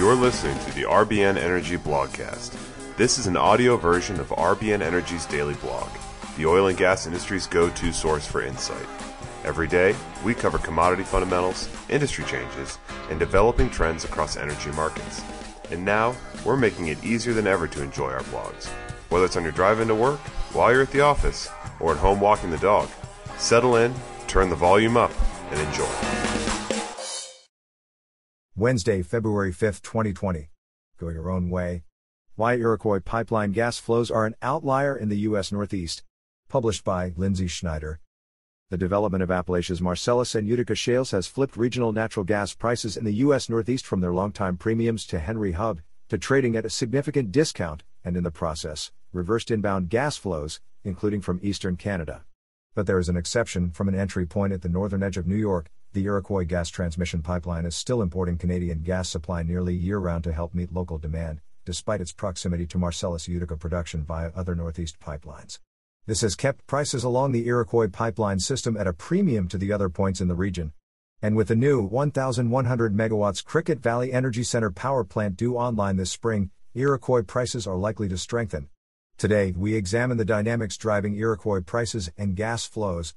You're listening to the RBN Energy Blogcast. This is an audio version of RBN Energy's daily blog, the oil and gas industry's go to source for insight. Every day, we cover commodity fundamentals, industry changes, and developing trends across energy markets. And now, we're making it easier than ever to enjoy our blogs. Whether it's on your drive into work, while you're at the office, or at home walking the dog, settle in, turn the volume up, and enjoy. Wednesday, February 5, 2020. Going your own way. Why Iroquois pipeline gas flows are an outlier in the U.S. Northeast. Published by Lindsay Schneider. The development of Appalachia's Marcellus and Utica shales has flipped regional natural gas prices in the U.S. Northeast from their longtime premiums to Henry Hub to trading at a significant discount, and in the process, reversed inbound gas flows, including from eastern Canada. But there is an exception from an entry point at the northern edge of New York, the Iroquois gas transmission pipeline is still importing Canadian gas supply nearly year round to help meet local demand, despite its proximity to Marcellus Utica production via other Northeast pipelines. This has kept prices along the Iroquois pipeline system at a premium to the other points in the region. And with the new 1,100 megawatts Cricket Valley Energy Center power plant due online this spring, Iroquois prices are likely to strengthen. Today, we examine the dynamics driving Iroquois prices and gas flows,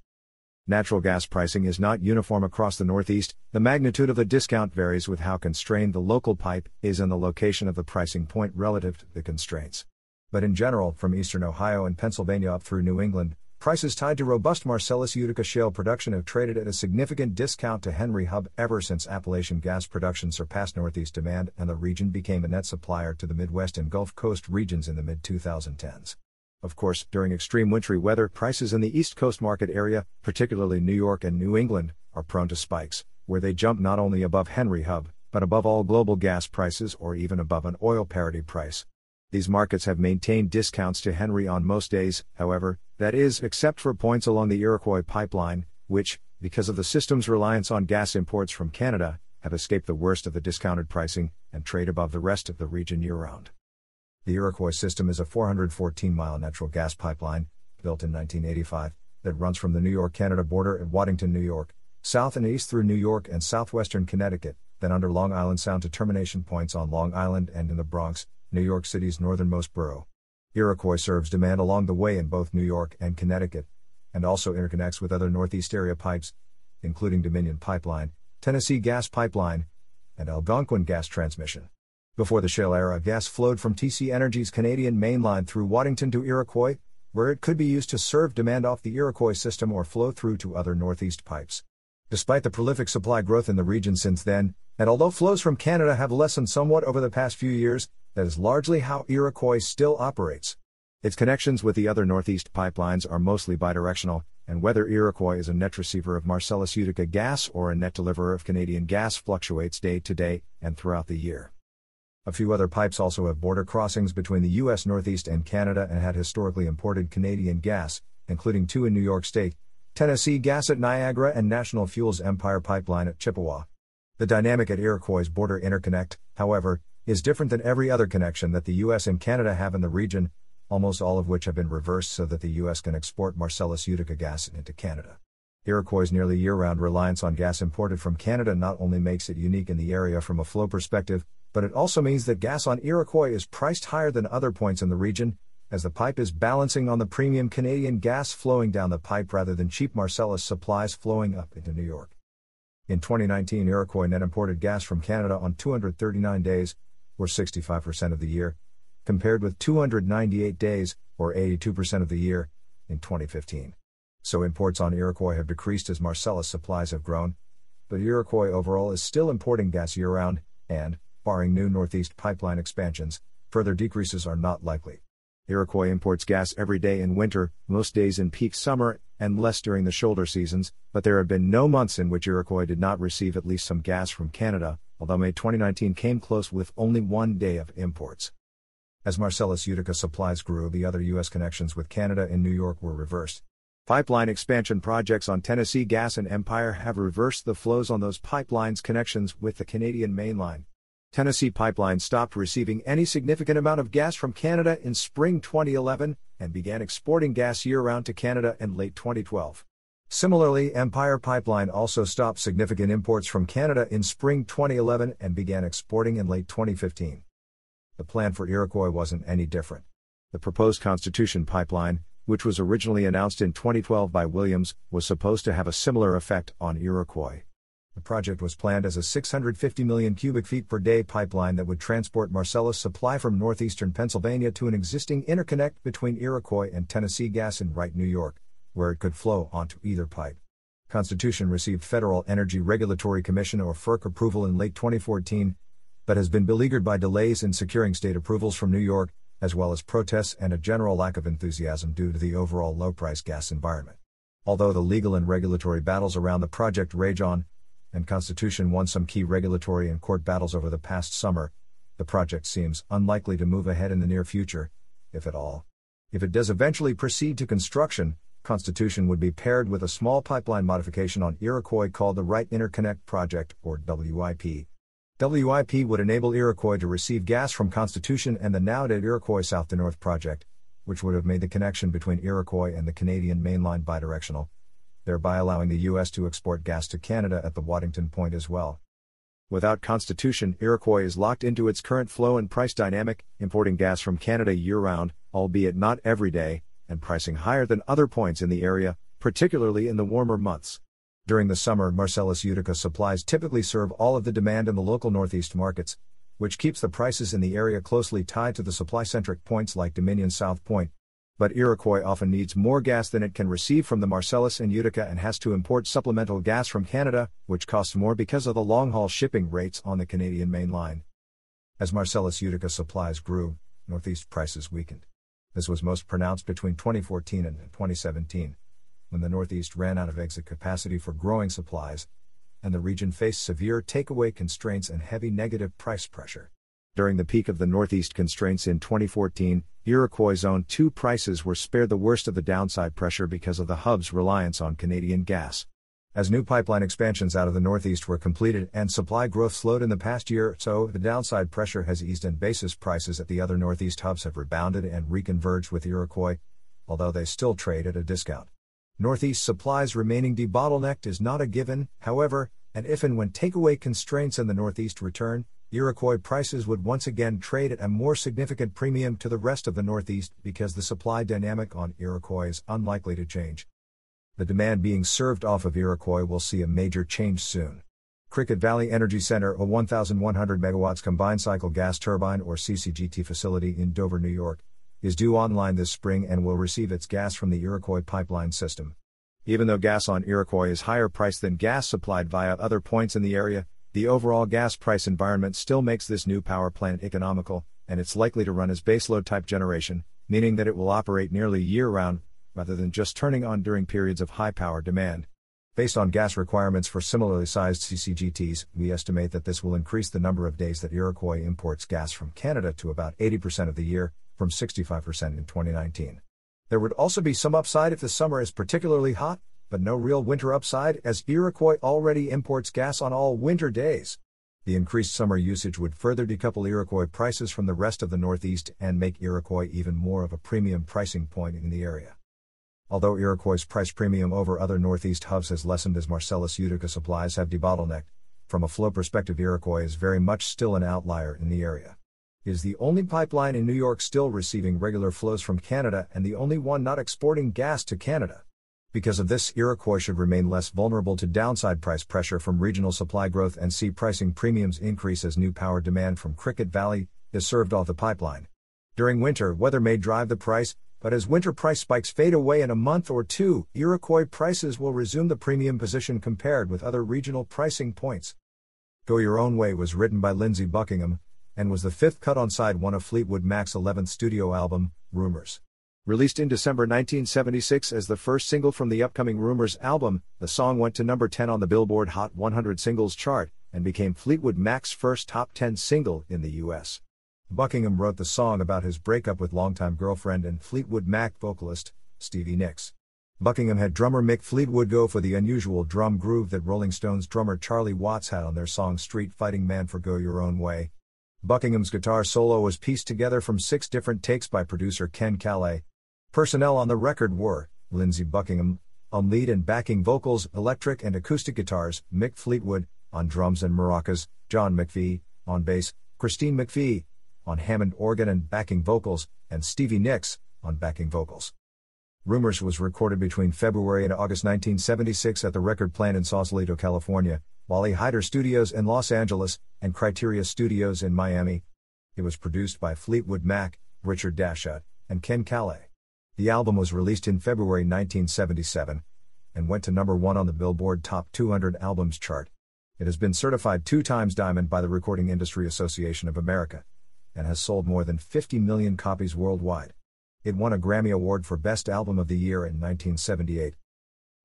Natural gas pricing is not uniform across the Northeast, the magnitude of the discount varies with how constrained the local pipe is and the location of the pricing point relative to the constraints. But in general, from eastern Ohio and Pennsylvania up through New England, prices tied to robust Marcellus Utica shale production have traded at a significant discount to Henry Hub ever since Appalachian gas production surpassed Northeast demand and the region became a net supplier to the Midwest and Gulf Coast regions in the mid 2010s. Of course, during extreme wintry weather, prices in the East Coast market area, particularly New York and New England, are prone to spikes, where they jump not only above Henry Hub, but above all global gas prices or even above an oil parity price. These markets have maintained discounts to Henry on most days, however, that is, except for points along the Iroquois pipeline, which, because of the system's reliance on gas imports from Canada, have escaped the worst of the discounted pricing and trade above the rest of the region year round. The Iroquois system is a 414 mile natural gas pipeline, built in 1985, that runs from the New York Canada border at Waddington, New York, south and east through New York and southwestern Connecticut, then under Long Island Sound to termination points on Long Island and in the Bronx, New York City's northernmost borough. Iroquois serves demand along the way in both New York and Connecticut, and also interconnects with other Northeast area pipes, including Dominion Pipeline, Tennessee Gas Pipeline, and Algonquin Gas Transmission. Before the shale era, gas flowed from TC Energy's Canadian mainline through Waddington to Iroquois, where it could be used to serve demand off the Iroquois system or flow through to other Northeast pipes. Despite the prolific supply growth in the region since then, and although flows from Canada have lessened somewhat over the past few years, that is largely how Iroquois still operates. Its connections with the other Northeast pipelines are mostly bidirectional, and whether Iroquois is a net receiver of Marcellus Utica gas or a net deliverer of Canadian gas fluctuates day to day and throughout the year. A few other pipes also have border crossings between the U.S. Northeast and Canada and had historically imported Canadian gas, including two in New York State, Tennessee Gas at Niagara, and National Fuels Empire Pipeline at Chippewa. The dynamic at Iroquois' border interconnect, however, is different than every other connection that the U.S. and Canada have in the region, almost all of which have been reversed so that the U.S. can export Marcellus Utica gas into Canada. Iroquois' nearly year round reliance on gas imported from Canada not only makes it unique in the area from a flow perspective, but it also means that gas on Iroquois is priced higher than other points in the region, as the pipe is balancing on the premium Canadian gas flowing down the pipe rather than cheap Marcellus supplies flowing up into New York. In 2019, Iroquois net imported gas from Canada on 239 days, or 65% of the year, compared with 298 days, or 82% of the year, in 2015. So imports on Iroquois have decreased as Marcellus supplies have grown, but Iroquois overall is still importing gas year round, and, barring new Northeast pipeline expansions, further decreases are not likely. Iroquois imports gas every day in winter, most days in peak summer, and less during the shoulder seasons, but there have been no months in which Iroquois did not receive at least some gas from Canada, although May 2019 came close with only one day of imports. As Marcellus Utica supplies grew, the other U.S. connections with Canada and New York were reversed. Pipeline expansion projects on Tennessee Gas and Empire have reversed the flows on those pipelines' connections with the Canadian mainline. Tennessee Pipeline stopped receiving any significant amount of gas from Canada in spring 2011 and began exporting gas year round to Canada in late 2012. Similarly, Empire Pipeline also stopped significant imports from Canada in spring 2011 and began exporting in late 2015. The plan for Iroquois wasn't any different. The proposed Constitution Pipeline, which was originally announced in 2012 by Williams, was supposed to have a similar effect on Iroquois. The project was planned as a 650 million cubic feet per day pipeline that would transport Marcellus supply from northeastern Pennsylvania to an existing interconnect between Iroquois and Tennessee Gas in Wright, New York, where it could flow onto either pipe. Constitution received Federal Energy Regulatory Commission or FERC approval in late 2014, but has been beleaguered by delays in securing state approvals from New York, as well as protests and a general lack of enthusiasm due to the overall low price gas environment. Although the legal and regulatory battles around the project rage on, and Constitution won some key regulatory and court battles over the past summer, the project seems unlikely to move ahead in the near future, if at all. If it does eventually proceed to construction, Constitution would be paired with a small pipeline modification on Iroquois called the Wright Interconnect Project, or WIP. WIP would enable Iroquois to receive gas from Constitution and the now dead Iroquois South to North project, which would have made the connection between Iroquois and the Canadian mainline bidirectional, thereby allowing the U.S. to export gas to Canada at the Waddington point as well. Without Constitution, Iroquois is locked into its current flow and price dynamic, importing gas from Canada year round, albeit not every day, and pricing higher than other points in the area, particularly in the warmer months. During the summer, Marcellus Utica supplies typically serve all of the demand in the local Northeast markets, which keeps the prices in the area closely tied to the supply centric points like Dominion South Point, but Iroquois often needs more gas than it can receive from the Marcellus and Utica and has to import supplemental gas from Canada, which costs more because of the long haul shipping rates on the Canadian main line. As Marcellus Utica supplies grew, Northeast prices weakened. This was most pronounced between 2014 and 2017, when the Northeast ran out of exit capacity for growing supplies, and the region faced severe takeaway constraints and heavy negative price pressure. During the peak of the Northeast constraints in 2014, Iroquois Zone 2 prices were spared the worst of the downside pressure because of the hub's reliance on Canadian gas. As new pipeline expansions out of the Northeast were completed and supply growth slowed in the past year so, the downside pressure has eased and basis prices at the other Northeast hubs have rebounded and reconverged with Iroquois, although they still trade at a discount. Northeast supplies remaining debottlenecked is not a given, however, and if and when takeaway constraints in the Northeast return, Iroquois prices would once again trade at a more significant premium to the rest of the Northeast because the supply dynamic on Iroquois is unlikely to change. The demand being served off of Iroquois will see a major change soon. Cricket Valley Energy Center, a 1,100 megawatts combined cycle gas turbine or CCGT facility in Dover, New York, is due online this spring and will receive its gas from the Iroquois pipeline system. Even though gas on Iroquois is higher priced than gas supplied via other points in the area, the overall gas price environment still makes this new power plant economical, and it's likely to run as baseload type generation, meaning that it will operate nearly year round, rather than just turning on during periods of high power demand. Based on gas requirements for similarly sized CCGTs, we estimate that this will increase the number of days that Iroquois imports gas from Canada to about 80% of the year, from 65% in 2019. There would also be some upside if the summer is particularly hot, but no real winter upside as Iroquois already imports gas on all winter days. The increased summer usage would further decouple Iroquois prices from the rest of the Northeast and make Iroquois even more of a premium pricing point in the area. Although Iroquois' price premium over other Northeast hubs has lessened as Marcellus Utica supplies have debottlenecked, from a flow perspective, Iroquois is very much still an outlier in the area. It is the only pipeline in New York still receiving regular flows from Canada and the only one not exporting gas to Canada. Because of this, Iroquois should remain less vulnerable to downside price pressure from regional supply growth and see pricing premiums increase as new power demand from Cricket Valley is served off the pipeline. During winter, weather may drive the price, but as winter price spikes fade away in a month or two, Iroquois prices will resume the premium position compared with other regional pricing points. Go Your Own Way was written by Lindsey Buckingham and was the fifth cut on side one of Fleetwood Mac's 11th studio album, Rumours. Released in December 1976 as the first single from the upcoming Rumours album, the song went to number 10 on the Billboard Hot 100 Singles chart and became Fleetwood Mac's first top 10 single in the U.S. Buckingham wrote the song about his breakup with longtime girlfriend and Fleetwood Mac vocalist, Stevie Nicks. Buckingham had drummer Mick Fleetwood go for the unusual drum groove that Rolling Stones drummer Charlie Watts had on their song Street Fighting Man for Go Your Own Way. Buckingham's guitar solo was pieced together from six different takes by producer Ken Caillat, Personnel on the record were Lindsey Buckingham, On lead and backing vocals, electric and acoustic guitars, Mick Fleetwood. On drums and maracas, John McVie. On bass, Christine McVie. On Hammond organ and backing vocals, and Stevie Nicks. On backing vocals. Rumours was recorded between February and August 1976 at the record plant in Sausalito, California, Wally Heider Studios in Los Angeles, and Criteria Studios in Miami. It was produced by Fleetwood Mac, Richard Dashut, and Ken Caillat. The album was released in February 1977 and went to number 1 on the Billboard Top 200 Albums chart. It has been certified two times diamond by the Recording Industry Association of America and has sold more than 50 million copies worldwide. It won a Grammy Award for Best Album of the Year in 1978.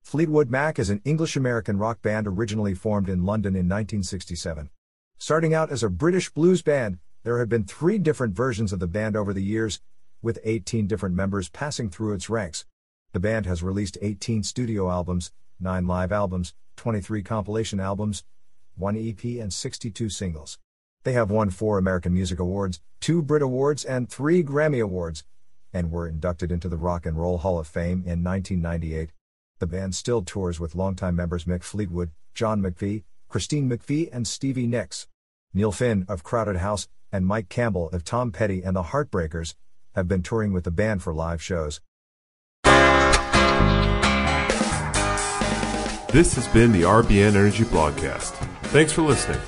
Fleetwood Mac is an English American rock band originally formed in London in 1967. Starting out as a British blues band, there have been three different versions of the band over the years, with 18 different members passing through its ranks. The band has released 18 studio albums, 9 live albums, 23 compilation albums, 1 EP, and 62 singles. They have won 4 American Music Awards, 2 Brit Awards, and 3 Grammy Awards, and were inducted into the Rock and Roll Hall of Fame in 1998. The band still tours with longtime members Mick Fleetwood, John McVie, Christine McVie, and Stevie Nicks. Neil Finn of Crowded House and Mike Campbell of Tom Petty and the Heartbreakers have been touring with the band for live shows. This has been the RBN Energy Blogcast. Thanks for listening.